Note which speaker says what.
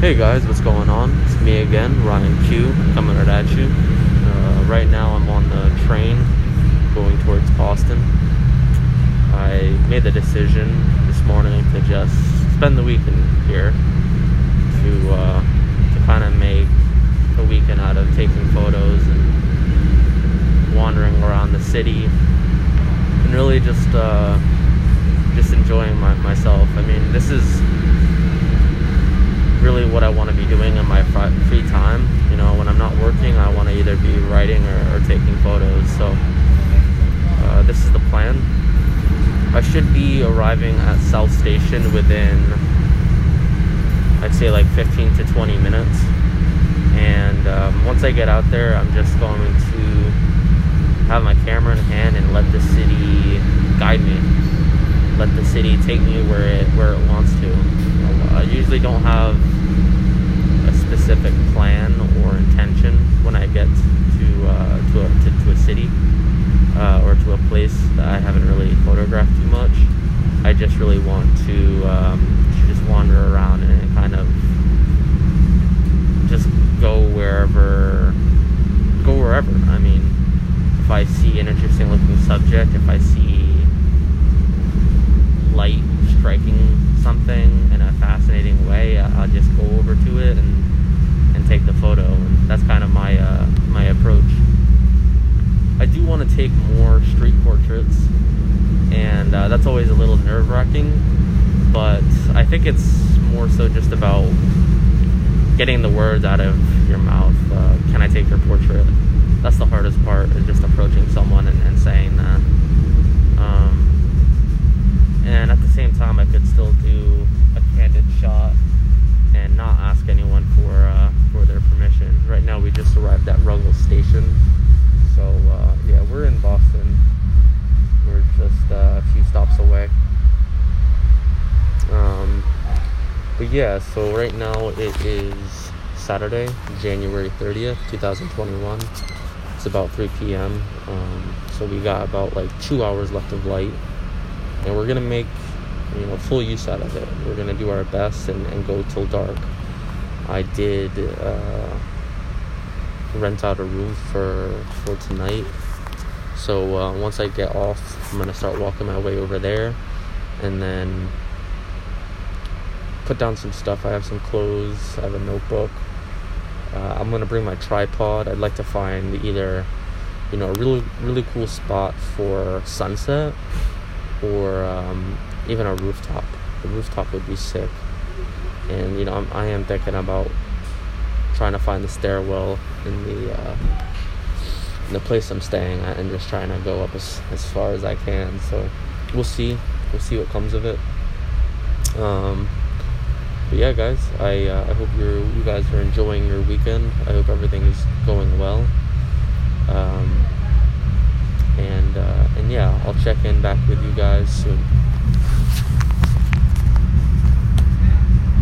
Speaker 1: Hey guys, what's going on? It's me again, Ryan Q, coming right at you. Uh, right now I'm on the train going towards Boston. I made the decision this morning to just spend the weekend here to uh, to kind of make a weekend out of taking photos and wandering around the city and really just uh, just enjoying my, myself. I mean, this is really what I want to be doing in my free time. You know, when I'm not working, I want to either be writing or, or taking photos. So uh, this is the plan. I should be arriving at South Station within, I'd say like 15 to 20 minutes. And um, once I get out there, I'm just going to have my camera in hand and let the city guide me. Let the city take me where it where it wants I don't have a specific plan or intention when I get to uh, to, a, to, to, a city uh, or to a place that I haven't really photographed too much. I just really want to, um, to just wander around and kind of just go wherever go wherever. I mean, if I see an interesting looking subject, if I see light striking something in a fascinating I'll just go over to it and and take the photo. And that's kind of my uh, my approach. I do want to take more street portraits, and uh, that's always a little nerve wracking. But I think it's more so just about getting the words out of your mouth. Uh, can I take your portrait? That's the hardest part, is just approaching someone and, and saying that. Um, and at the same time I could still do a candid shot and not ask anyone for uh, for their permission. Right now we just arrived at Ruggles Station, so uh, yeah, we're in Boston. We're just uh, a few stops away. Um, but yeah, so right now it is Saturday, January 30th, 2021. It's about 3 p.m. Um, so we got about like two hours left of light and we're gonna make you know full use out of it we're gonna do our best and, and go till dark i did uh, rent out a room for for tonight so uh, once i get off i'm gonna start walking my way over there and then put down some stuff i have some clothes i have a notebook uh, i'm gonna bring my tripod i'd like to find either you know a really really cool spot for sunset or um, even a rooftop. The rooftop would be sick. And you know, I'm, I am thinking about trying to find the stairwell in the uh, in the place I'm staying at, and just trying to go up as as far as I can. So we'll see. We'll see what comes of it. Um, but yeah, guys, I uh, I hope you you guys are enjoying your weekend. I hope everything is going well. Um, and uh, and yeah, I'll check in back with you guys soon.